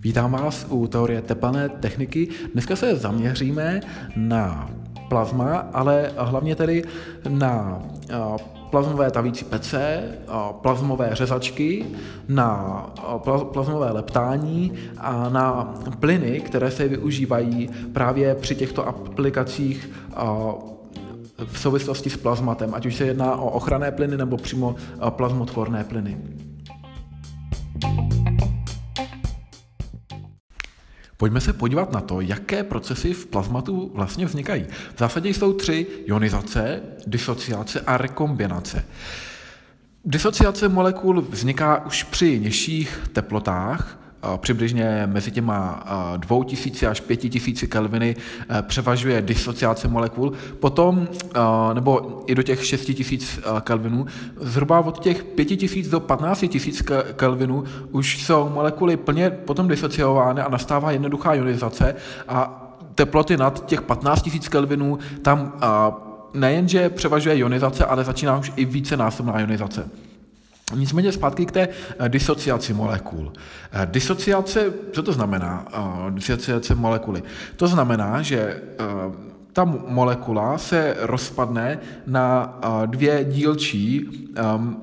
Vítám vás u teorie tepelné techniky. Dneska se zaměříme na plazma, ale hlavně tedy na plazmové tavící pece, plazmové řezačky, na plazmové leptání a na plyny, které se využívají právě při těchto aplikacích v souvislosti s plazmatem, ať už se jedná o ochranné plyny nebo přímo plazmotvorné plyny. Pojďme se podívat na to, jaké procesy v plazmatu vlastně vznikají. V zásadě jsou tři ionizace, disociace a rekombinace. Disociace molekul vzniká už při nižších teplotách, přibližně mezi těma 2000 až 5000 kelviny e, převažuje disociace molekul. Potom, nebo i do těch 6000 kelvinů, zhruba od těch 5000 do 15000 kelvinů už jsou molekuly plně potom disociovány a nastává jednoduchá ionizace a teploty nad těch 15 000 kelvinů tam nejenže převažuje ionizace, ale začíná už i více násobná ionizace. Nicméně zpátky k té eh, disociaci molekul. Eh, disociace, co to znamená? Eh, disociace molekuly. To znamená, že ta molekula se rozpadne na dvě dílčí,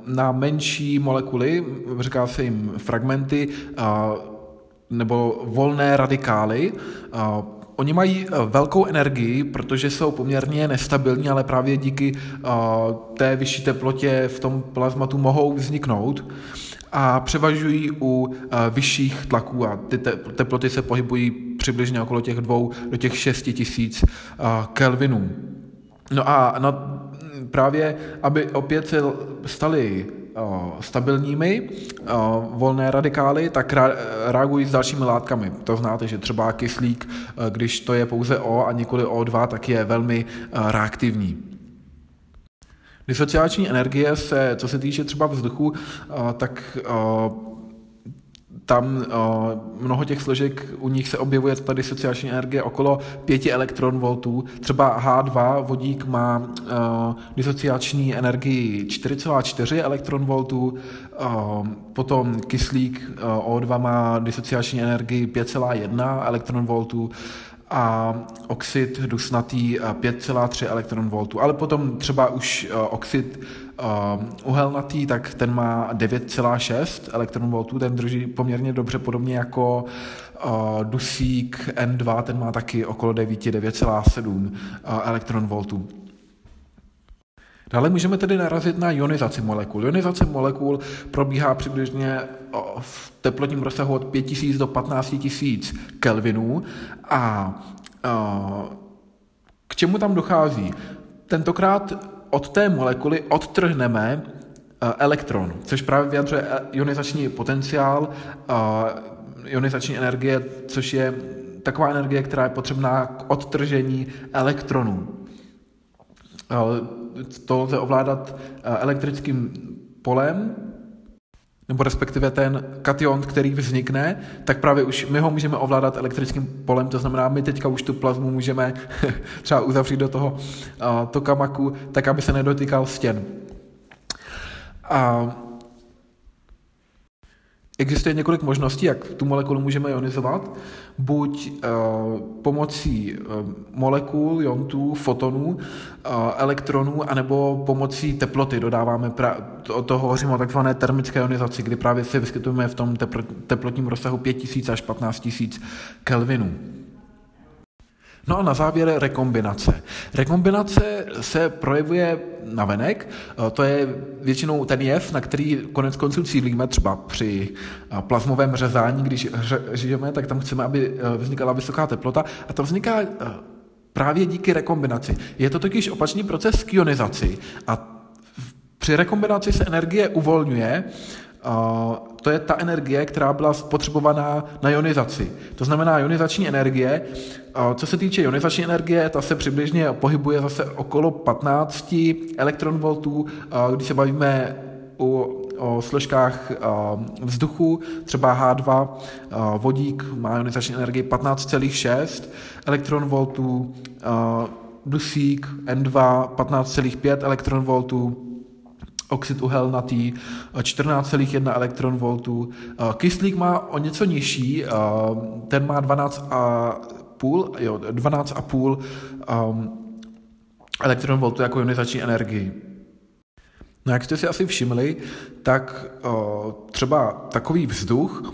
na menší molekuly, říká se jim fragmenty, nebo volné radikály, Oni mají eh, velkou energii, protože jsou poměrně nestabilní, ale právě díky uh, té vyšší teplotě v tom plazmatu mohou vzniknout a převažují u uh, vyšších tlaků a ty te- teploty se pohybují přibližně okolo těch dvou do těch šesti tisíc kelvinů. No a na, právě, aby opět se staly stabilními volné radikály, tak reagují s dalšími látkami. To znáte, že třeba kyslík, když to je pouze O a nikoli O2, tak je velmi reaktivní. Disociační energie se, co se týče třeba vzduchu, tak tam uh, mnoho těch složek, u nich se objevuje ta disociační energie okolo 5 elektronvoltů. Třeba H2 vodík má uh, disociační energii 4,4 elektronvoltů, uh, potom kyslík uh, O2 má disociační energii 5,1 elektronvoltů, a oxid dusnatý 5,3 elektronvoltů. Ale potom třeba už oxid uhelnatý, tak ten má 9,6 elektronvoltů, ten drží poměrně dobře, podobně jako uh, dusík N2, ten má taky okolo 9, 9,7 uh, elektronvoltů. Dále můžeme tedy narazit na ionizaci molekul. Ionizace molekul probíhá přibližně v teplotním rozsahu od 5000 do 15 000 kelvinů a k čemu tam dochází? Tentokrát od té molekuly odtrhneme eh, elektron, což právě vyjadřuje eh, ionizační potenciál, eh, ionizační energie, což je taková energie, která je potřebná k odtržení elektronů. To lze ovládat elektrickým polem, nebo respektive ten kation, který vznikne, tak právě už my ho můžeme ovládat elektrickým polem, to znamená, my teďka už tu plazmu můžeme třeba uzavřít do toho uh, tokamaku, tak aby se nedotýkal stěn. A Existuje několik možností, jak tu molekulu můžeme ionizovat. Buď uh, pomocí uh, molekul, jontů, fotonů, uh, elektronů, anebo pomocí teploty dodáváme, pra- to, to hovořím o takzvané termické ionizaci, kdy právě se vyskytujeme v tom teplotním rozsahu 5000 až 15 000 kelvinů. No a na závěr rekombinace. Rekombinace se projevuje na venek, eh, to je většinou ten jev, na který konec konců cílíme třeba při eh, plazmovém řezání, když řežeme, tak tam chceme, aby eh, vznikala vysoká teplota a to vzniká právě díky rekombinaci. Je to totiž opačný proces k ionizaci a při rekombinaci se energie uvolňuje to je ta energie, která byla spotřebovaná na ionizaci. To znamená ionizační energie. Co se týče ionizační energie, ta se přibližně pohybuje zase okolo 15 elektronvoltů, když se bavíme o, o složkách vzduchu, třeba H2, vodík má ionizační energii 15,6 elektronvoltů, dusík N2 15,5 elektronvoltů, oxid uhelnatý 14,1 elektron voltů. Kyslík má o něco nižší, ten má 12,5 jo, 12,5 um, elektron voltů jako ionizační energii. No jak jste si asi všimli, tak třeba takový vzduch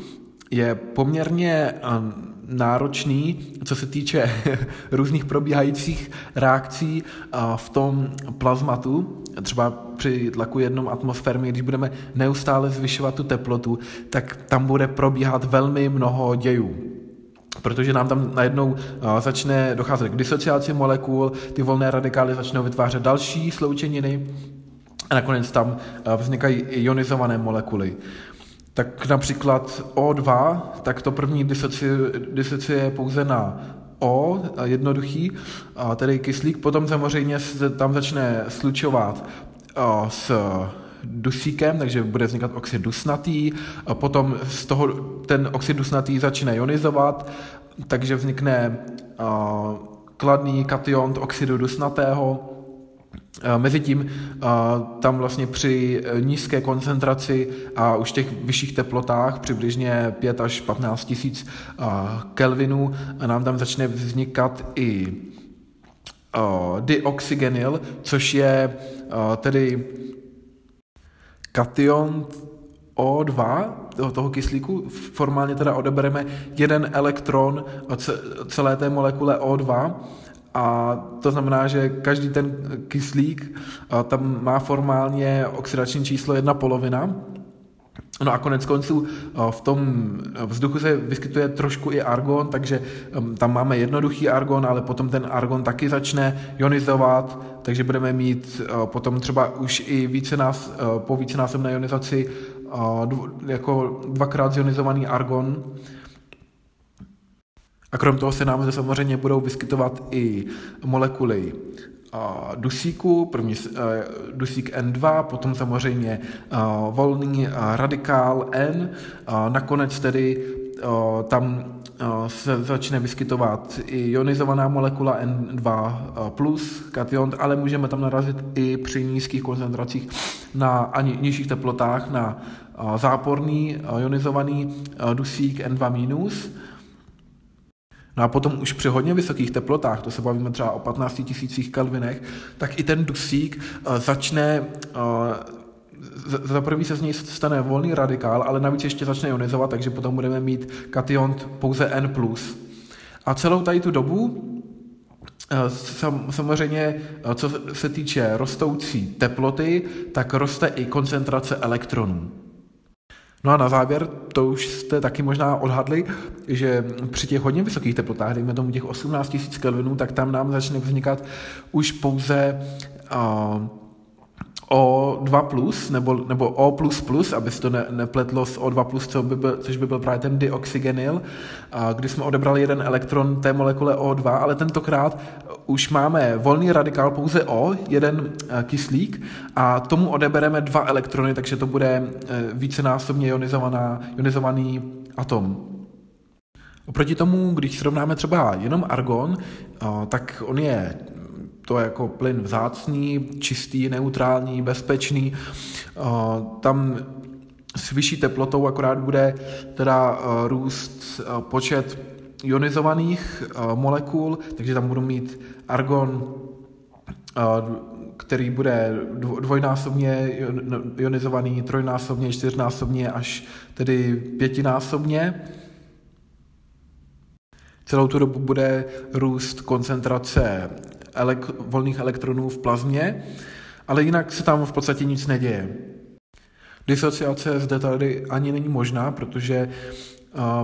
je poměrně náročný, co se týče různých probíhajících reakcí v tom plazmatu, třeba při tlaku jednom atmosféry, když budeme neustále zvyšovat tu teplotu, tak tam bude probíhat velmi mnoho dějů. Protože nám tam najednou začne docházet k disociaci molekul, ty volné radikály začnou vytvářet další sloučeniny a nakonec tam vznikají ionizované molekuly tak například O2, tak to první disocie, je pouze na O, jednoduchý, tedy kyslík, potom samozřejmě se tam začne slučovat s dusíkem, takže bude vznikat oxid dusnatý, a potom z toho ten oxid dusnatý začne ionizovat, takže vznikne kladný kation oxidu dusnatého, Mezitím tam vlastně při e, nízké koncentraci a už těch vyšších teplotách, přibližně 5 až 15 tisíc kelvinů, nám tam začne vznikat i dioxygenyl, což je tedy kation O2 toho, toho kyslíku, formálně teda odebereme jeden elektron celé té molekule O2 a to znamená, že každý ten kyslík tam má formálně oxidační číslo jedna polovina. No a konec konců v tom vzduchu se vyskytuje trošku i argon, takže tam máme jednoduchý argon, ale potom ten argon taky začne ionizovat, takže budeme mít potom třeba už i více nás, po vícenásobné ionizaci jako dvakrát zionizovaný argon, a krom toho se nám samozřejmě budou vyskytovat i molekuly dusíku, první dusík N2, potom samozřejmě volný radikál N, nakonec tedy tam se začne vyskytovat i ionizovaná molekula N2+, plus kation, ale můžeme tam narazit i při nízkých koncentracích na ani nižších teplotách na záporný ionizovaný dusík N2-, No a potom už při hodně vysokých teplotách, to se bavíme třeba o 15 tisících kelvinech, tak i ten dusík uh, začne uh, za prvý se z něj stane volný radikál, ale navíc ještě začne ionizovat, takže potom budeme mít kation pouze N+. A celou tady tu dobu eh, Samozřejmě, co se týče rostoucí teploty, tak roste i koncentrace elektronů. No a na závěr, to už jste taky možná odhadli, že při těch hodně vysokých teplotách, dejme tomu těch 18 000 kelvinů, tak tam nám začne vznikat už pouze uh, O2+, plus, nebo, nebo O++, aby se to ne, nepletlo s O2+, plus, co by byl, což by byl právě ten dioxygenyl, kdy jsme odebrali jeden elektron té molekule O2, ale tentokrát už máme volný radikál pouze O, jeden e, kyslík, a tomu odebereme dva elektrony, takže to bude e, vícenásobně ionizovaná, ionizovaný atom. Oproti tomu, když srovnáme třeba jenom argon, tak on je to je jako plyn vzácný, čistý, neutrální, bezpečný. Tam s vyšší teplotou akorát bude teda růst počet ionizovaných molekul, takže tam budu mít argon, který bude dvojnásobně ionizovaný, trojnásobně, čtyřnásobně až tedy pětinásobně. Celou tu dobu bude růst koncentrace elek- volných elektronů v plazmě, ale jinak se tam v podstatě nic neděje. Disociace zde tady ani není možná, protože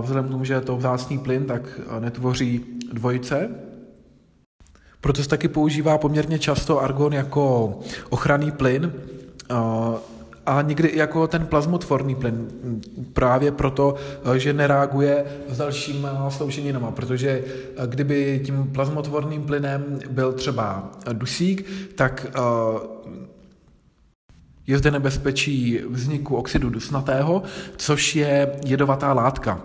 vzhledem k tomu, že je to vzácný plyn, tak netvoří dvojice. Proto se taky používá poměrně často argon jako ochranný plyn, a někdy i jako ten plazmotvorný plyn, právě proto, že nereaguje s dalšíma sloučeninama, protože eh, kdyby tím plazmotvorným plynem byl třeba dusík, tak eh, je zde nebezpečí vzniku oxidu dusnatého, což je jedovatá látka.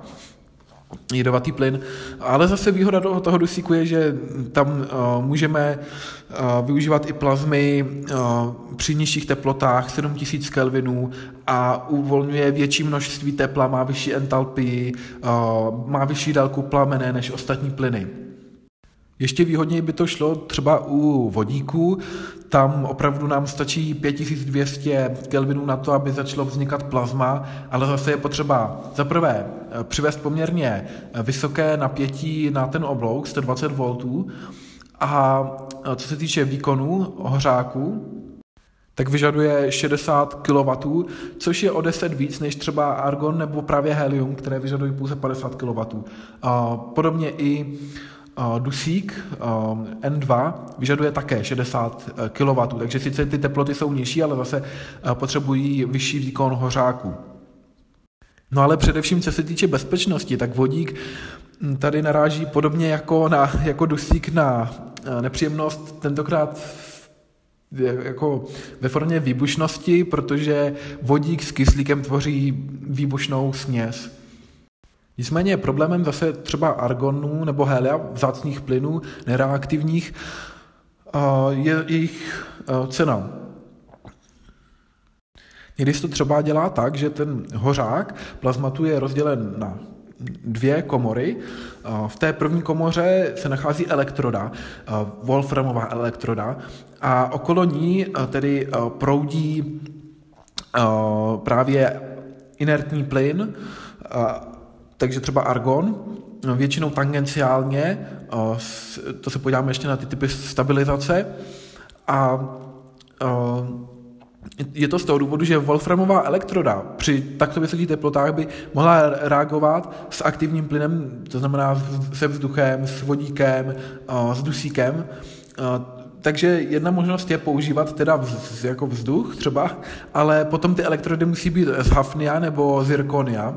jedovatý plyn. Ale zase výhoda toho, dusíku je, že tam uh, můžeme uh, využívat i plazmy uh, při nižších teplotách 7000 Kelvinů a uvolňuje větší množství tepla, má vyšší entalpii, uh, má vyšší délku plamene než ostatní plyny. Ještě výhodněji by to šlo třeba u vodíku, tam opravdu nám stačí 5200 Kelvinů na to, aby začalo vznikat plazma, ale zase je potřeba za prvé přivést poměrně vysoké napětí na ten oblouk, 120 V, a co se týče výkonu hořáku, tak vyžaduje 60 kW, což je o 10 víc než třeba argon nebo právě helium, které vyžadují pouze 50 kW. Podobně i dusík N2 vyžaduje také 60 eh, kW, takže sice ty teploty jsou nižší, ale zase eh, potřebují vyšší výkon hořáku. No ale především, co se týče bezpečnosti, tak vodík tady naráží podobně jako, na, jako dusík na eh, nepříjemnost, tentokrát jako ve formě výbušnosti, protože vodík s kyslíkem tvoří výbušnou směs. Nicméně problémem zase třeba argonů nebo helia, vzácných plynů, nereaktivních, je jejich cena. Někdy se to třeba dělá tak, že ten hořák plazmatu je rozdělen na dvě komory. V té první komoře se nachází elektroda, Wolframová elektroda, a okolo ní tedy proudí právě inertní plyn, takže třeba argon, většinou tangenciálně, to se podíváme ještě na ty typy stabilizace, a je to z toho důvodu, že wolframová elektroda při takto vysokých teplotách by mohla reagovat s aktivním plynem, to znamená se vzduchem, s vodíkem, s dusíkem. Takže jedna možnost je používat teda vz, jako vzduch třeba, ale potom ty elektrody musí být z hafnia nebo zirkonia,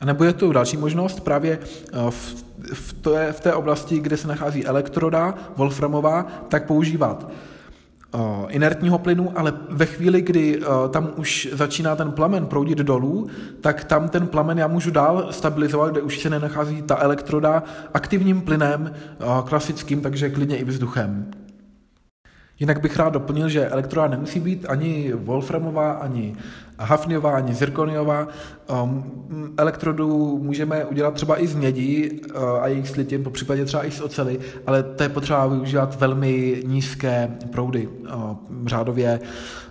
a nebo je to další možnost právě eh, v, v, té, v té oblasti, kde se nachází elektroda wolframová, tak používat uh, inertního plynu, ale ve chvíli, kdy uh, tam už začíná ten plamen proudit dolů, tak tam ten plamen já můžu dál stabilizovat, kde už se nenachází ta elektroda aktivním plynem, klasickým, takže klidně i vzduchem. Jinak bych rád doplnil, že elektroda nemusí být ani wolframová, ani hafniová, ani zirkoniová. Um, elektrodu můžeme udělat třeba i z mědi uh, a jejich slitin, po případě třeba i z ocely, ale to je potřeba využívat velmi nízké proudy. Uh, řádově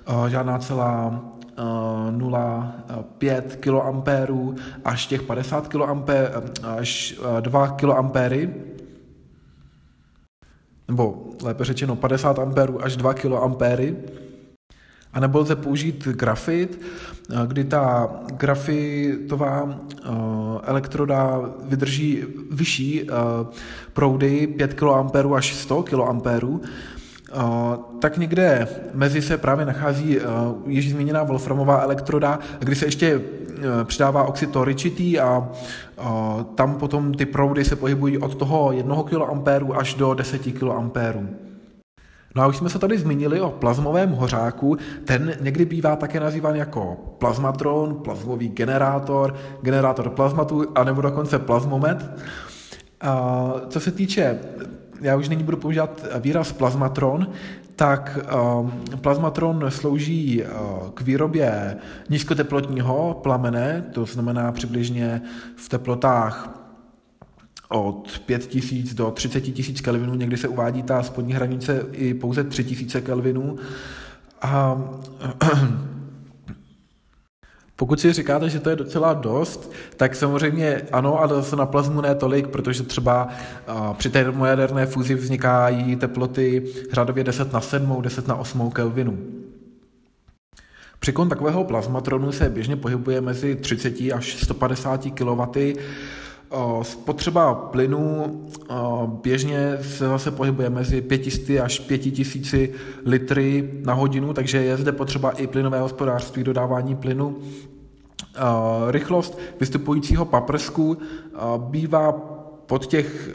uh, žádná celá 0,5 kA až těch 50 kA, až 2 kA nebo lépe řečeno 50 A až 2 kA. A nebo lze použít grafit, kdy ta grafitová eh, elektroda vydrží vyšší eh, proudy 5 kA až 100 kA, tak někde mezi se právě nachází již zmíněná wolframová elektroda, kdy se ještě Eh, přidává oxid toričitý a tam potom ty proudy se pohybují od toho 1 kA až do 10 kA. No a už jsme se tady zmínili o plazmovém hořáku, ten někdy bývá také nazýván jako plazmatron, plazmový generátor, generátor plazmatu, anebo dokonce plazmomet. A co se týče já už nyní budu používat výraz plazmatron, tak um, plazmatron slouží uh, k výrobě nízkoteplotního plamene, to znamená přibližně v teplotách od 5000 do 30 000 kelvinů, někdy se uvádí ta spodní hranice i pouze 3000 kelvinů. A Pokud si říkáte, že to je docela dost, tak samozřejmě ano, ale zase na plazmu ne tolik, protože třeba při té termojaderné fúzi vznikají teploty řádově 10 na 7, 10 na 8 Kelvinu. Přikon takového plazmatronu se běžně pohybuje mezi 30 až 150 kW. Spotřeba plynu běžně se zase pohybuje mezi 500 až 5000 litry na hodinu, takže je zde potřeba i plynové hospodářství, dodávání plynu. Rychlost vystupujícího paprsku bývá pod těch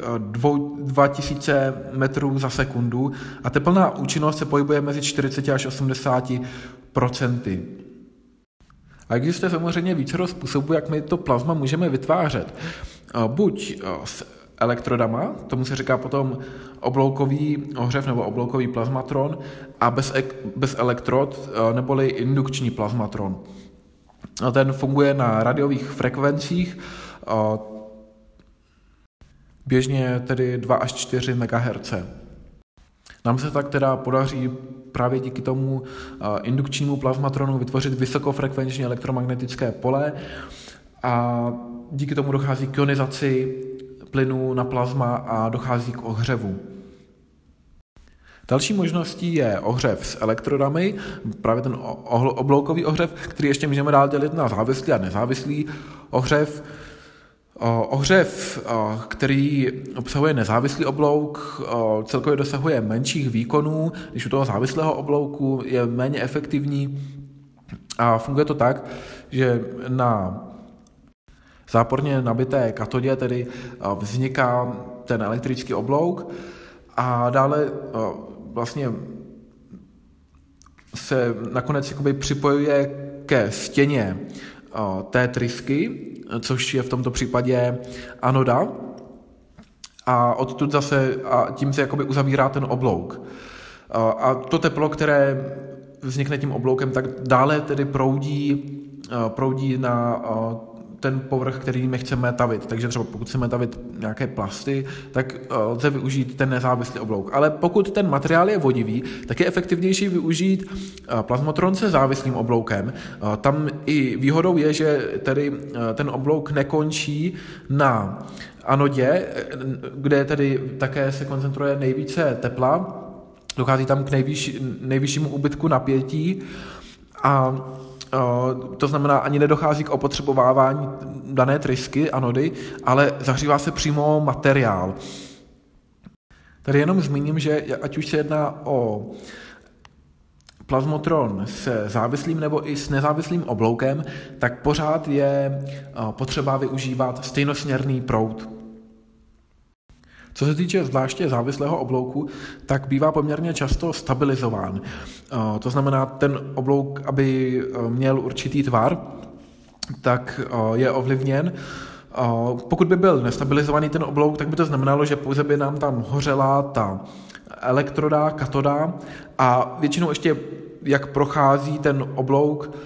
2000 metrů za sekundu a teplná účinnost se pohybuje mezi 40 až 80 procenty. A existuje samozřejmě více způsobů, jak my to plazma můžeme vytvářet. Buď s elektrodama, tomu se říká potom obloukový ohřev nebo obloukový plazmatron, a bez, bez elektrod, neboli indukční plazmatron. Ten funguje na radiových frekvencích, běžně tedy 2 až 4 MHz. Nám se tak teda podaří právě díky tomu indukčnímu plazmatronu vytvořit vysokofrekvenční elektromagnetické pole a díky tomu dochází k ionizaci plynu na plazma a dochází k ohřevu. Další možností je ohřev s elektrodami, právě ten obloukový ohřev, který ještě můžeme dál dělit na závislý a nezávislý ohřev. Ohřev, který obsahuje nezávislý oblouk, celkově dosahuje menších výkonů, když u toho závislého oblouku je méně efektivní a funguje to tak, že na záporně nabité katodě tedy vzniká ten elektrický oblouk a dále vlastně se nakonec jakoby připojuje ke stěně té trysky, což je v tomto případě anoda, a odtud zase, a tím se jakoby uzavírá ten oblouk. A to teplo, které vznikne tím obloukem, tak dále tedy proudí, proudí na ten povrch, který my chceme tavit. Takže třeba pokud chceme tavit nějaké plasty, tak eh, lze využít ten nezávislý oblouk. Ale pokud ten materiál je vodivý, tak je efektivnější využít eh, plazmotron se závislým obloukem. Eh, tam i výhodou je, že tedy ten oblouk nekončí na anodě, kde tedy také se koncentruje nejvíce tepla, dochází tam k nejvyšší, nejvyššímu úbytku napětí a to znamená, ani nedochází k opotřebovávání dané trysky, anody, ale zahřívá se přímo materiál. Tady jenom zmíním, že ať už se jedná o plazmotron s závislým nebo i s nezávislým obloukem, tak pořád je potřeba využívat stejnosměrný proud. Co se týče zvláště závislého oblouku, tak bývá poměrně často stabilizován. Eh, to znamená, ten oblouk, aby eh, měl určitý tvar, tak eh, je ovlivněn. Pokud by byl nestabilizovaný ten oblouk, tak by to znamenalo, že pouze by nám tam hořela ta elektroda, katoda a většinou ještě jak prochází ten oblouk,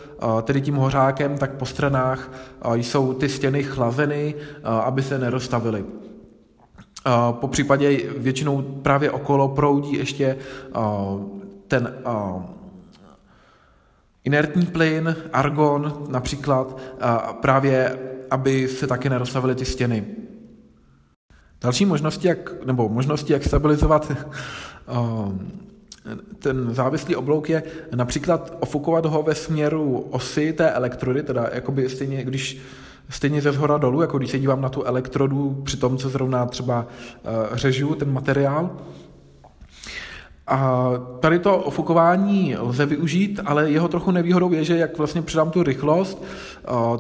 tedy tím hořákem, tak po stranách jsou ty stěny chlazeny, aby se nerozstavily. Po případě většinou právě okolo proudí ještě ten inertní plyn, argon například, právě aby se taky nerozstavily ty stěny. Další možnosti, jak, nebo možnosti, jak stabilizovat ten závislý oblouk je například ofukovat ho ve směru osy té elektrody, teda jakoby stejně, když stejně ze zhora dolů, jako když se dívám na tu elektrodu při tom, co zrovna třeba uh, řežu ten materiál. A tady to ofukování lze využít, ale jeho trochu nevýhodou je, že jak vlastně přidám tu rychlost uh,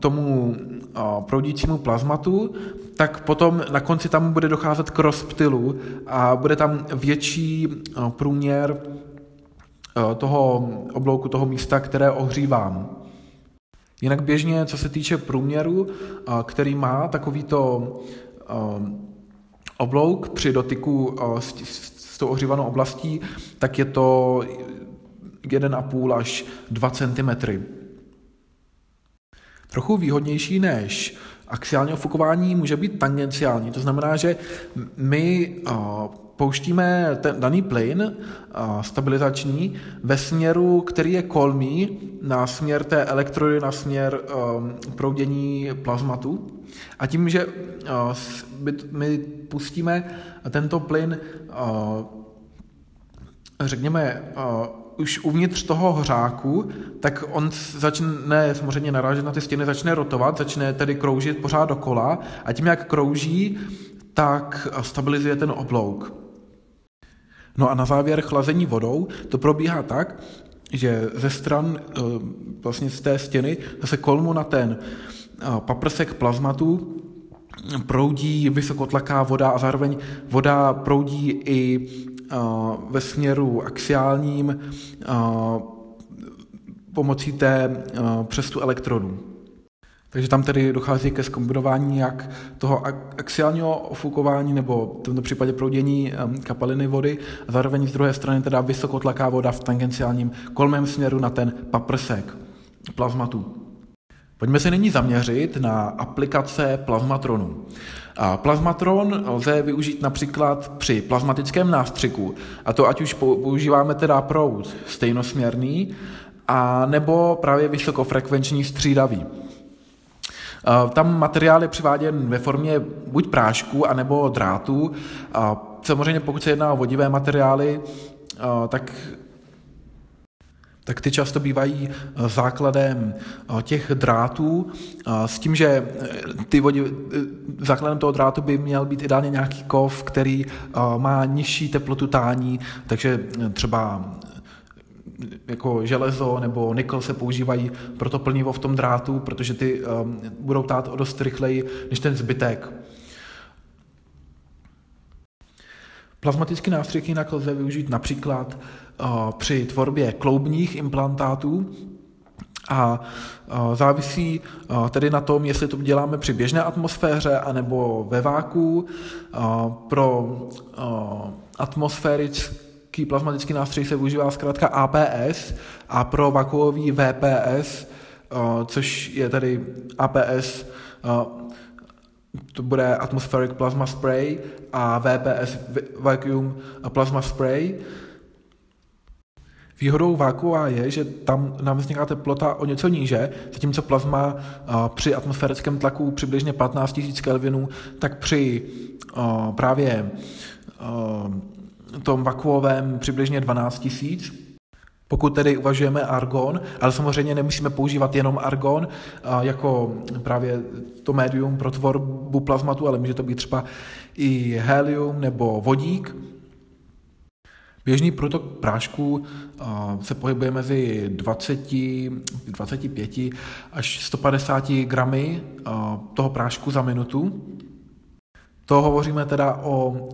tomu uh, proudícímu plazmatu, tak potom na konci tam bude docházet k rozptylu a bude tam větší průměr toho oblouku, toho místa, které ohřívám. Jinak běžně, co se týče průměru, který má takovýto oblouk při dotyku s, s tou ohřívanou oblastí, tak je to 1,5 až 2 cm. Trochu výhodnější než axiální ofukování může být tangenciální. To znamená, že my pouštíme ten daný plyn stabilizační ve směru, který je kolmý na směr té elektrody, na směr um, proudění plazmatu. A tím, že my pustíme tento plyn, řekněme, už uvnitř toho hořáku, tak on začne samozřejmě narážet na ty stěny, začne rotovat, začne tedy kroužit pořád dokola a tím, jak krouží, tak stabilizuje ten oblouk. No a na závěr chlazení vodou to probíhá tak, že ze stran eh, vlastně z té stěny zase kolmu na ten eh, paprsek plazmatu proudí vysokotlaká voda a zároveň voda proudí i eh, ve směru axiálním pomocí té přestu elektrodů. Takže tam tedy dochází ke zkombinování jak toho axiálního ofukování nebo v tomto případě proudění kapaliny vody a zároveň z druhé strany teda vysokotlaká voda v tangenciálním kolmém směru na ten paprsek plazmatu. Pojďme se nyní zaměřit na aplikace plazmatronu. Plazmatron lze využít například při plazmatickém nástřiku, a to ať už používáme teda proud stejnosměrný, a nebo právě vysokofrekvenční střídavý. Tam materiál je přiváděn ve formě buď prášku, anebo drátů. Samozřejmě pokud se jedná o vodivé materiály, tak tak ty často bývají základem těch drátů s tím, že ty vodi, základem toho drátu by měl být ideálně nějaký kov, který má nižší teplotu tání, takže třeba jako železo nebo nikl se používají pro to plnivo v tom drátu, protože ty um, budou tát o dost rychleji než ten zbytek. Plazmatický nástřik jinak lze využít například uh, při tvorbě kloubních implantátů, a uh, závisí uh, tedy na tom, jestli to děláme při běžné atmosféře anebo ve váku. Pro atmosférické Ký plazmatický nástroj se využívá zkrátka APS a pro vakuový VPS, eh, což je tady APS, eh, to bude Atmospheric Plasma Spray a VPS Vacuum Plasma Spray. Výhodou vákua je, že tam nám vzniká teplota o něco níže, zatímco plazma eh, při atmosférickém tlaku přibližně 15 000 Kelvinů, tak při právě tom vakuovém přibližně 12 tisíc. Pokud tedy uvažujeme argon, ale samozřejmě nemusíme používat jenom argon jako právě to médium pro tvorbu plazmatu, ale může to být třeba i helium nebo vodík. Běžný průtok prášku se pohybuje mezi 20, 25 až 150 gramy toho prášku za minutu. To hovoříme teda o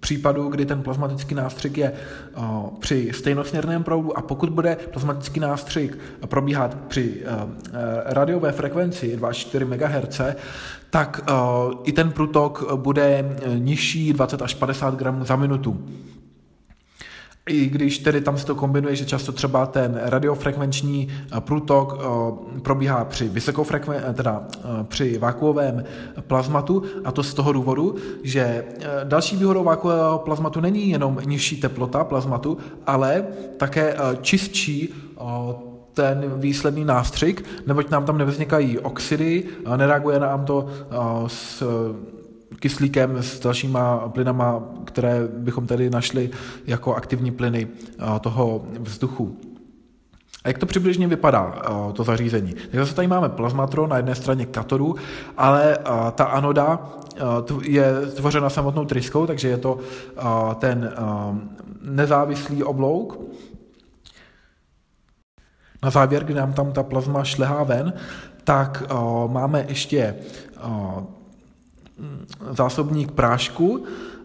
případů, kdy ten plazmatický nástřik je uh, při stejnosměrném proudu a pokud bude plazmatický nástřik probíhat při uh, radiové frekvenci 2,4 MHz, tak i ten průtok bude nižší 20 až 50 gramů za minutu. I když tedy tam se to kombinuje, že často třeba ten radiofrekvenční eh, průtok eh, probíhá při vysokou frekven, eh, teda při vakuovém plazmatu a to z toho důvodu, že další výhodou vakuového plazmatu není jenom nižší teplota plazmatu, ale také čistší ten výsledný nástřik, neboť nám tam nevznikají oxidy, nereaguje nám to s kyslíkem, s dalšíma plynama, které bychom tady našli jako aktivní plyny toho vzduchu. A jak to přibližně vypadá, to zařízení? Tak zase tady máme plazmatron na jedné straně katodu, ale ta anoda je tvořena samotnou tryskou, takže je to ten nezávislý oblouk. Na závěr, kdy nám tam ta plazma šlehá ven, tak máme ještě zásobník prášku,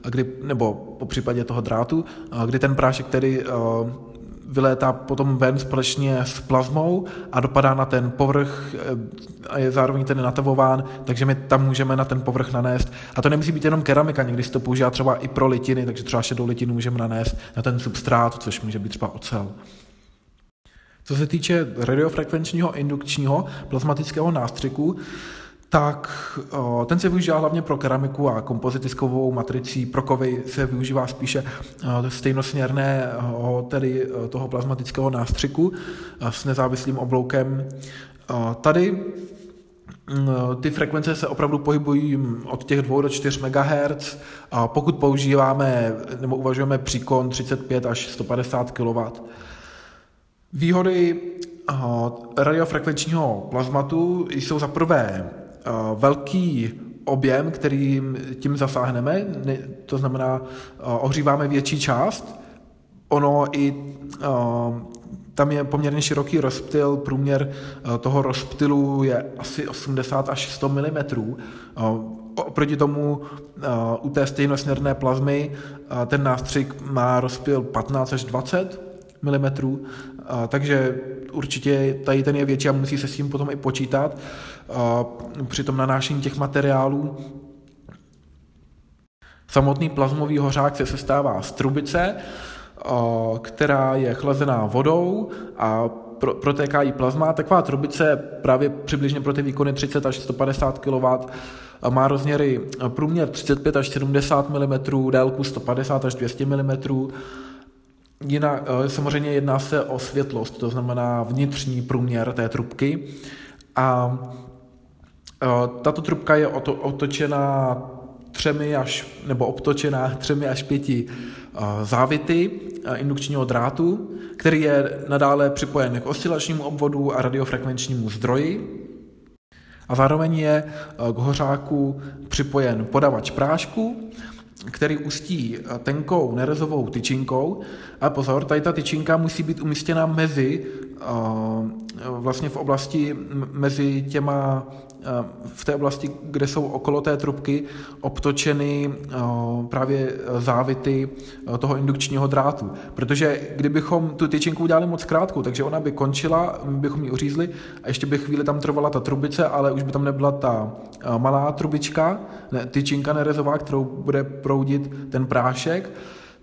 kdy, nebo po případě toho drátu, kdy ten prášek tedy eh, vylétá potom ven společně s plazmou a dopadá na ten povrch eh, a je zároveň ten natavován, takže my tam můžeme na ten povrch nanést. A to nemusí být jenom keramika, někdy se to používá třeba i pro litiny, takže třeba šedou litinu můžeme nanést na ten substrát, což může být třeba ocel. Co se týče radiofrekvenčního indukčního plazmatického nástřiku, tak ten se využívá hlavně pro keramiku a kompozitiskovou matricí. Pro kovy se využívá spíše stejnosměrného, tedy toho plazmatického nástřiku s nezávislým obloukem. Tady ty frekvence se opravdu pohybují od těch 2 do 4 MHz. Pokud používáme nebo uvažujeme příkon 35 až 150 kW. Výhody radiofrekvenčního plazmatu jsou za prvé velký objem, který tím zasáhneme, to znamená, eh, ohříváme větší část. Ono i eh, tam je poměrně široký rozptyl, průměr toho rozptylu je asi 80 až 100 mm. Oproti tomu u té stejnosměrné plazmy ten nástřik má rozptyl 15 až 20 mm, takže určitě tady ten je větší a musí se s tím potom i počítat při tom nanášení těch materiálů. Samotný plazmový hořák se sestává z trubice, která je chlazená vodou a protéká jí plazma. Taková trubice právě přibližně pro ty výkony 30 až 150 kW má rozměry průměr 35 až 70 mm, délku 150 až 200 mm. Jinak, samozřejmě jedná se o světlost, to znamená vnitřní průměr té trubky. A tato trubka je otočená třemi až, nebo obtočená třemi až pěti závity indukčního drátu, který je nadále připojen k oscilačnímu obvodu a radiofrekvenčnímu zdroji. A zároveň je k hořáku připojen podavač prášku, který ustí tenkou nerezovou tyčinkou. A pozor, tady ta tyčinka musí být umístěna mezi, vlastně v oblasti mezi těma v té oblasti, kde jsou okolo té trubky obtočeny právě závity toho indukčního drátu. Protože kdybychom tu tyčinku udělali moc krátkou, takže ona by končila, my bychom ji uřízli a ještě by chvíli tam trvala ta trubice, ale už by tam nebyla ta malá trubička, tyčinka nerezová, kterou bude proudit ten prášek,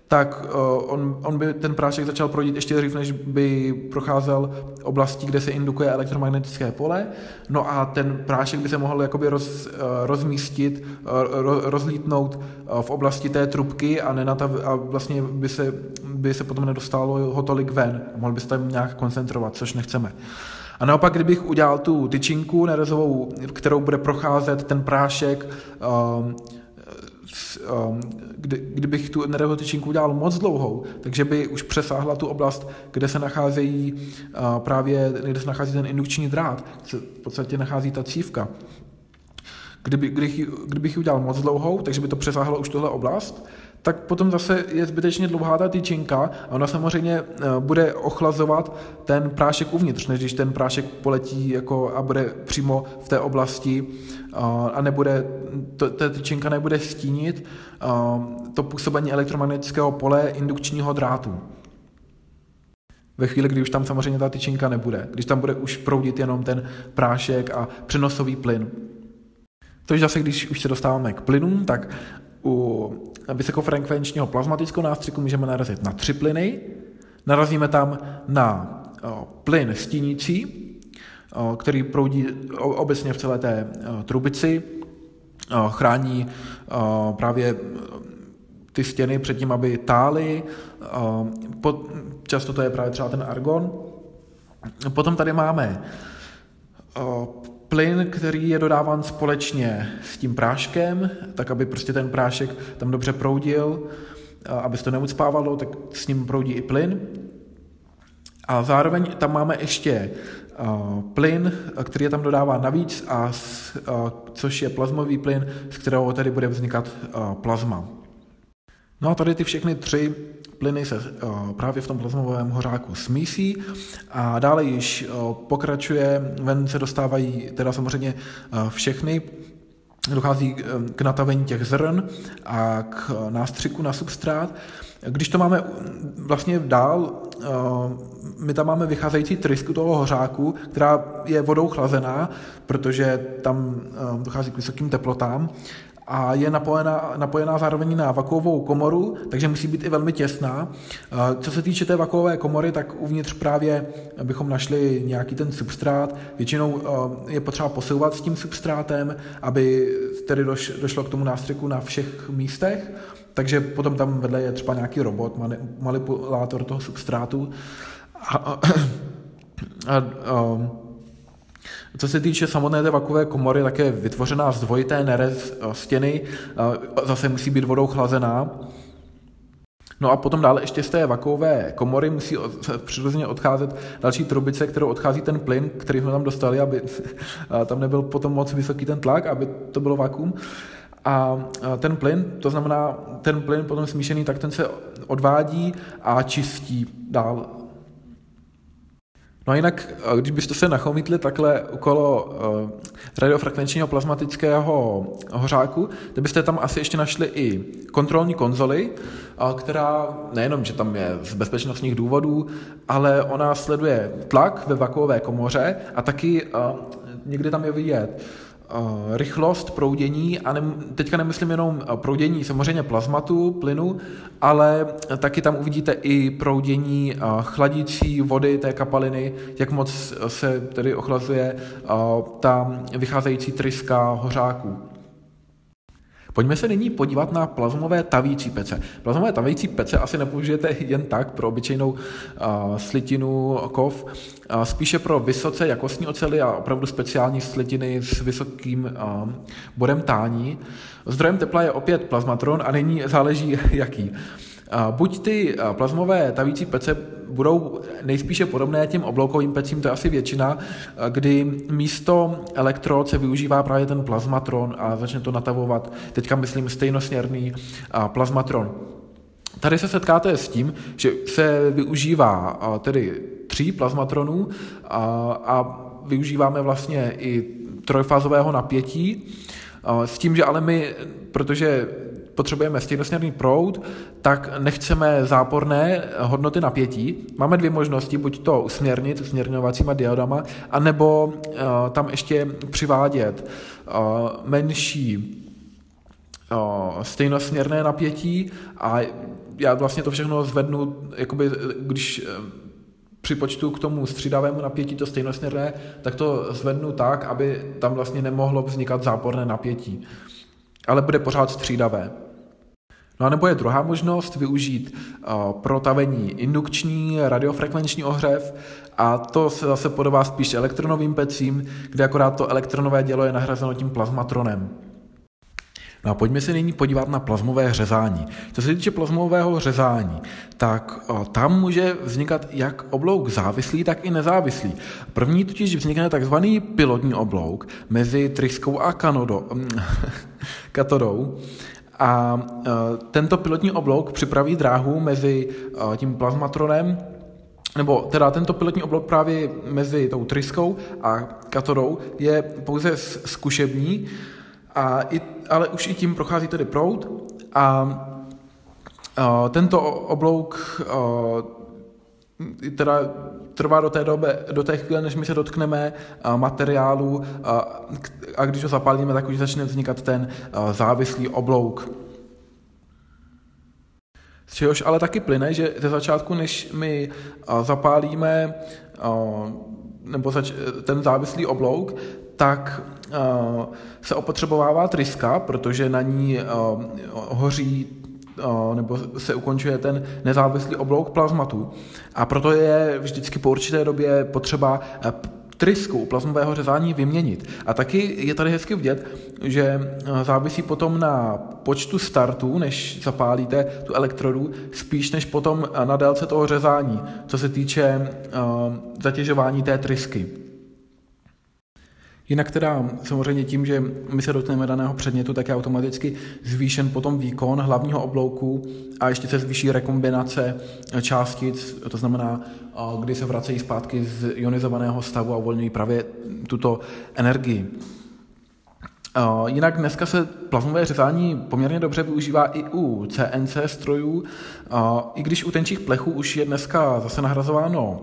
tak eh, on, on by ten prášek začal proudit ještě dřív, než by procházel oblastí, kde se indukuje elektromagnetické pole. No a ten prášek by se mohl jakoby roz, eh, rozmístit, eh, rozlítnout v oblasti té trubky a, nenatav, a vlastně by se, by se potom nedostalo ho tolik ven. Mohl by se tam nějak koncentrovat, což nechceme. A naopak, kdybych udělal tu tyčinku nerezovou, kterou bude procházet ten prášek, Um, kdy, kdybych tu energetickou tyčinku udělal moc dlouhou, takže by už přesáhla tu oblast, kde se nacházejí uh, právě, kde se nachází ten indukční drát, se v podstatě nachází ta cívka. Kdyby, kdybych, kdybych ji udělal moc dlouhou, takže by to přesáhlo už tuhle oblast, tak potom zase je zbytečně dlouhá ta tyčinka a ona samozřejmě uh, bude ochlazovat ten prášek uvnitř, než když ten prášek poletí jako a bude přímo v té oblasti a nebude, to, ta tyčinka nebude stínit to působení elektromagnetického pole indukčního drátu. Ve chvíli, kdy už tam samozřejmě ta tyčinka nebude, když tam bude už proudit jenom ten prášek a přenosový plyn. To je zase, když už se dostáváme k plynům, tak u vysokofrekvenčního plazmatického nástřiku můžeme narazit na tři plyny. Narazíme tam na plyn stínící, který proudí obecně v celé té trubici, chrání právě ty stěny před tím, aby tály. Často to je právě třeba ten argon. Potom tady máme plyn, který je dodáván společně s tím práškem, tak aby prostě ten prášek tam dobře proudil, aby se to neucpávalo, tak s ním proudí i plyn. A zároveň tam máme ještě plyn, který je tam dodává navíc, a což je plazmový plyn, z kterého tady bude vznikat plazma. No a tady ty všechny tři plyny se právě v tom plazmovém hořáku smísí a dále již pokračuje, ven se dostávají teda samozřejmě všechny dochází k natavení těch zrn a k nástřiku na substrát. Když to máme vlastně dál, eh, my tam máme vycházející trysku toho hořáku, která je vodou chlazená, protože tam eh, dochází k vysokým teplotám a je napojená, napojená zároveň na vakuovou komoru, takže musí být i velmi těsná. Eh, co se týče té vakuové komory, tak uvnitř právě bychom našli nějaký ten substrát. Většinou je potřeba posouvat s tím substrátem, aby tedy došlo k tomu nástřiku na všech místech. Takže potom tam vedle je třeba nějaký robot, manipulátor toho substrátu. A, a, a, a co se týče samotné té vakové komory, tak je vytvořená z dvojité nerez stěny, zase musí být vodou chlazená. No a potom dále ještě z té vakové komory musí přirozeně odcházet další trubice, kterou odchází ten plyn, který jsme tam dostali, aby tam nebyl potom moc vysoký ten tlak, aby to bylo vakuum. A ten plyn, to znamená ten plyn potom smíšený, tak ten se odvádí a čistí dál. No a jinak, když byste se nachomítli takhle okolo uh, radiofrekvenčního plazmatického hořáku, tak byste tam asi ještě našli i kontrolní konzoli, uh, která nejenom, že tam je z bezpečnostních důvodů, ale ona sleduje tlak ve vakuové komoře a taky uh, někde tam je vidět Eh, rychlost proudění, a ne, teďka nemyslím jenom eh, proudění samozřejmě plazmatu, plynu, ale taky tam uvidíte i proudění eh, chladící vody té kapaliny, jak moc se tedy ochlazuje ta vycházející tryska hořáků. Pojďme se nyní podívat na plazmové tavící pece. Plazmové tavící pece asi nepoužijete jen tak pro obyčejnou uh, slitinu kov, uh, spíše pro vysoce jakostní ocely a opravdu speciální slitiny s vysokým uh, bodem tání. Zdrojem tepla je opět plazmatron a nyní záleží jaký. Buď ty plazmové tavící pece budou nejspíše podobné těm obloukovým pecím, to je asi většina, kdy místo elektrod se využívá právě ten plazmatron a začne to natavovat, teďka myslím stejnosměrný plazmatron. Tady se setkáte s tím, že se využívá tedy tří plazmatronů a, a využíváme vlastně i trojfázového napětí, s tím, že ale my, protože potřebujeme stejnosměrný proud, tak nechceme záporné hodnoty napětí. Máme dvě možnosti, buď to usměrnit usměrňovacíma diodama, anebo uh, tam ještě přivádět uh, menší uh, stejnosměrné napětí a já vlastně to všechno zvednu, jakoby, když připočtu k tomu střídavému napětí to stejnosměrné, tak to zvednu tak, aby tam vlastně nemohlo vznikat záporné napětí. Ale bude pořád střídavé. No a nebo je druhá možnost využít uh, protavení indukční radiofrekvenční ohřev a to se zase podobá spíš elektronovým pecím, kde akorát to elektronové dělo je nahrazeno tím plazmatronem. No a pojďme se nyní podívat na plazmové řezání. Co se týče plazmového řezání, tak o, tam může vznikat jak oblouk závislý, tak i nezávislý. První totiž vznikne takzvaný pilotní oblouk mezi tryskou a kanodo, katodou. A e, tento pilotní oblouk připraví dráhu mezi e, tím plazmatronem nebo teda tento pilotní oblouk právě mezi tou tryskou a katodou je pouze zkušební, a i, ale už i tím prochází tedy proud a, a tento oblouk a, teda trvá do té, doby, do té chvíle, než my se dotkneme materiálu a, a když ho zapálíme, tak už začne vznikat ten závislý oblouk. Z čehož ale taky plyne, že ze začátku, než my zapálíme nebo zač- ten závislý oblouk, tak se opotřebovává tryska, protože na ní hoří nebo se ukončuje ten nezávislý oblouk plazmatu. A proto je vždycky po určité době potřeba trysku u plazmového řezání vyměnit. A taky je tady hezky vidět, že závisí potom na počtu startů, než zapálíte tu elektrodu, spíš než potom na délce toho řezání, co se týče zatěžování té trysky. Jinak teda samozřejmě tím, že my se dotkneme daného předmětu, tak je automaticky zvýšen potom výkon hlavního oblouku a ještě se zvýší rekombinace částic, to znamená, kdy se vracejí zpátky z ionizovaného stavu a uvolňují právě tuto energii. Jinak dneska se plazmové řezání poměrně dobře využívá i u CNC strojů, i když u tenčích plechů už je dneska zase nahrazováno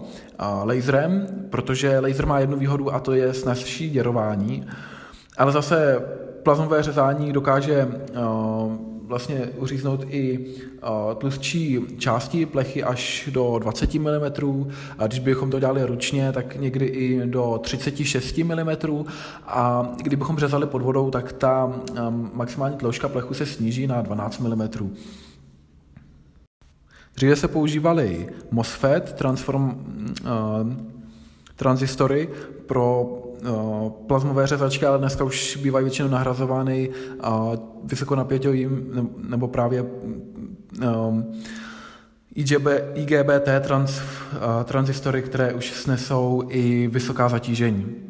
laserem, protože laser má jednu výhodu a to je snazší děrování, ale zase plazmové řezání dokáže vlastně uříznout i tlustší části plechy až do 20 mm, a když bychom to dělali ručně, tak někdy i do 36 mm a kdybychom řezali pod vodou, tak ta maximální tloušťka plechu se sníží na 12 mm. Dříve se používaly MOSFET, transform, uh, transistory pro plazmové řezačky, ale dneska už bývají většinou nahrazovány uh, vysokonapěťovým nebo právě um, IGB, IGBT trans, transistory, které už snesou i vysoká zatížení.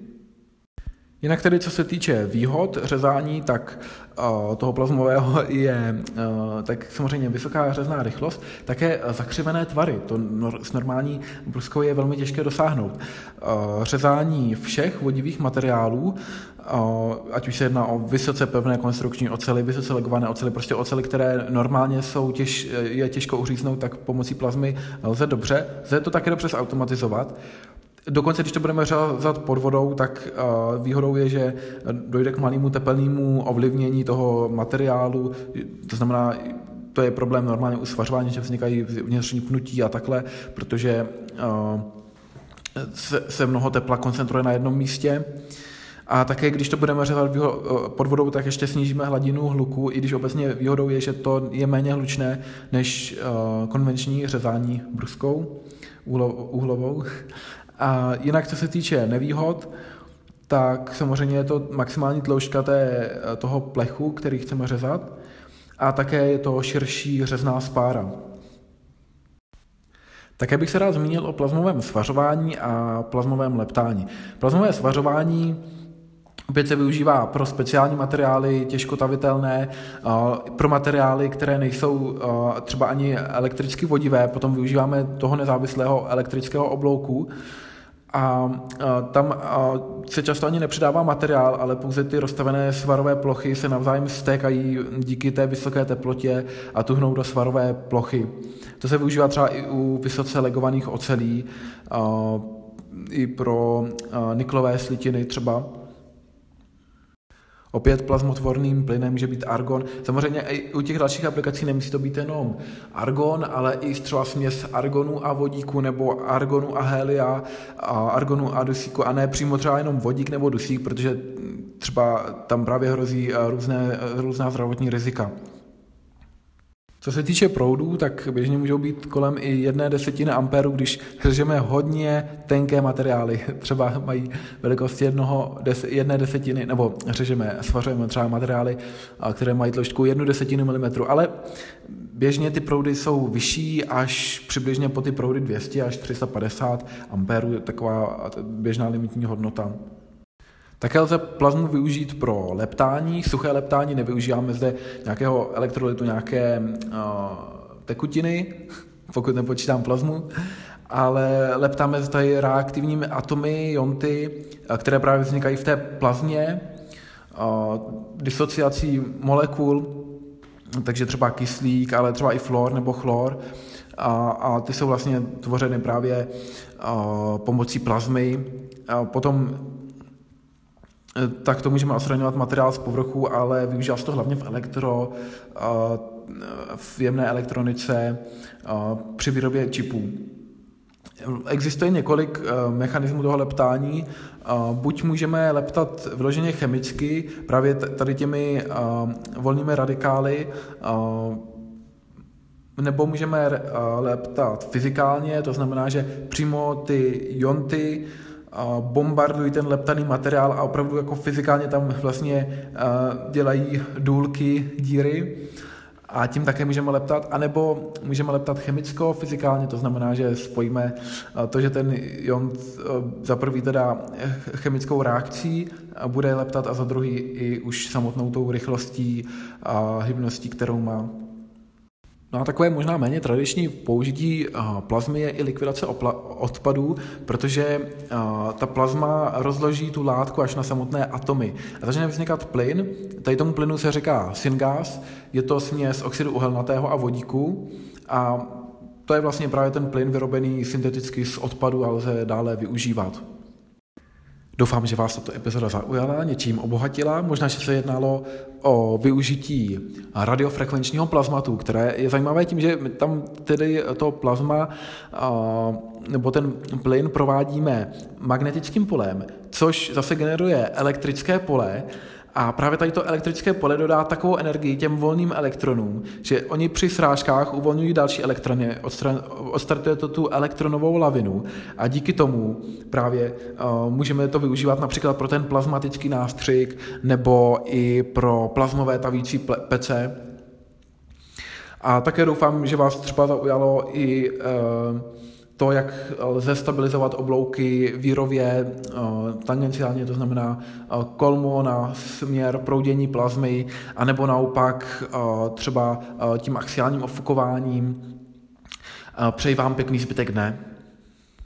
Jinak tedy, co se týče výhod řezání, tak uh, toho plazmového je uh, tak samozřejmě vysoká řezná rychlost, také zakřivené tvary. To s normální bruskou je velmi těžké dosáhnout. Uh, řezání všech vodivých materiálů, ať už se jedná o vysoce pevné konstrukční ocely, vysoce legované ocely, prostě ocely, které normálně jsou těž, je těžko uříznout, tak pomocí plazmy lze dobře. Lze to také dobře zautomatizovat. Dokonce, když to budeme řezat pod vodou, tak výhodou je, že dojde k malému tepelnému ovlivnění toho materiálu, to znamená, to je problém normálně u svařování, že vznikají vnitřní pnutí a takhle, protože se, se mnoho tepla koncentruje na jednom místě. A také, když to budeme řezat pod vodou, tak ještě snížíme hladinu hluku, i když obecně výhodou je, že to je méně hlučné než konvenční řezání bruskou uhlovou. A jinak, co se týče nevýhod, tak samozřejmě je to maximální tloušťka té, toho plechu, který chceme řezat, a také je to širší řezná spára. Také bych se rád zmínil o plazmovém svařování a plazmovém leptání. Plazmové svařování Opět se využívá pro speciální materiály, těžkotavitelné, pro materiály, které nejsou třeba ani elektricky vodivé, potom využíváme toho nezávislého elektrického oblouku, a, tam se často ani nepřidává materiál, ale pouze ty rozstavené svarové plochy se navzájem stékají díky té vysoké teplotě a tuhnou do svarové plochy. To se využívá třeba i u vysoce legovaných ocelí, i pro niklové slitiny třeba. Opět plazmotvorným plynem může být argon. Samozřejmě i u těch dalších aplikací nemusí to být jenom argon, ale i třeba směs argonu a vodíku nebo argonu a helia, a argonu a dusíku a ne přímo třeba jenom vodík nebo dusík, protože třeba tam právě hrozí různé, různá zdravotní rizika. Co se týče proudů, tak běžně můžou být kolem i jedné desetiny amperů, když řežeme hodně tenké materiály. Třeba mají velikost jednoho, des, jedné desetiny, nebo řežeme, svařujeme třeba materiály, které mají tloušťku jednu desetinu milimetru, ale běžně ty proudy jsou vyšší až přibližně po ty proudy 200 až 350 amperů, taková běžná limitní hodnota. Také lze plazmu využít pro leptání, suché leptání, nevyužíváme zde nějakého elektrolytu, nějaké uh, tekutiny, pokud nepočítám plazmu, ale leptáme zde reaktivními atomy, jonty, které právě vznikají v té plazmě, uh, disociací molekul, takže třeba kyslík, ale třeba i fluor nebo chlor, a, a ty jsou vlastně tvořeny právě uh, pomocí plazmy. A potom Eh, tak to můžeme odstraňovat materiál z povrchu, ale využívá se to hlavně v elektro, eh, v jemné elektronice, eh, při výrobě čipů. Existuje několik mechanismů toho leptání. Buď můžeme leptat vyloženě chemicky, právě tady těmi volnými radikály, nebo můžeme leptat fyzikálně, to znamená, že přímo ty jonty bombardují ten leptaný materiál a opravdu jako fyzikálně tam vlastně dělají důlky, díry a tím také můžeme leptat, anebo můžeme leptat chemicko-fyzikálně, to znamená, že spojíme to, že ten ion za prvý teda chemickou reakcí bude leptat a za druhý i už samotnou tou rychlostí a hybností, kterou má. No a takové možná méně tradiční použití eh, plazmy je i likvidace odpadů, protože eh, ta plazma rozloží tu látku až na samotné atomy. A začne vznikat plyn, tady tomu plynu se říká syngas, je to směs oxidu uhelnatého a vodíku a to je vlastně právě ten plyn vyrobený synteticky z odpadu a lze dále využívat. Doufám, že vás tato epizoda zaujala, něčím obohatila. Možná, že se jednalo o využití radiofrekvenčního plazmatu, které je zajímavé tím, že tam tedy to plazma nebo ten plyn provádíme magnetickým polem, což zase generuje elektrické pole a právě tady to elektrické pole dodá takovou energii těm volným elektronům, že oni při srážkách uvolňují další elektrony, odstartuje to tu elektronovou lavinu a díky tomu právě uh, můžeme to využívat například pro ten plazmatický nástřik nebo i pro plazmové tavící pece. A také doufám, že vás třeba zaujalo i uh, to, jak lze stabilizovat oblouky vírově tangenciálně, to znamená kolmo na směr proudění plazmy, anebo naopak třeba tím axiálním ofukováním. Přeji vám pěkný zbytek dne.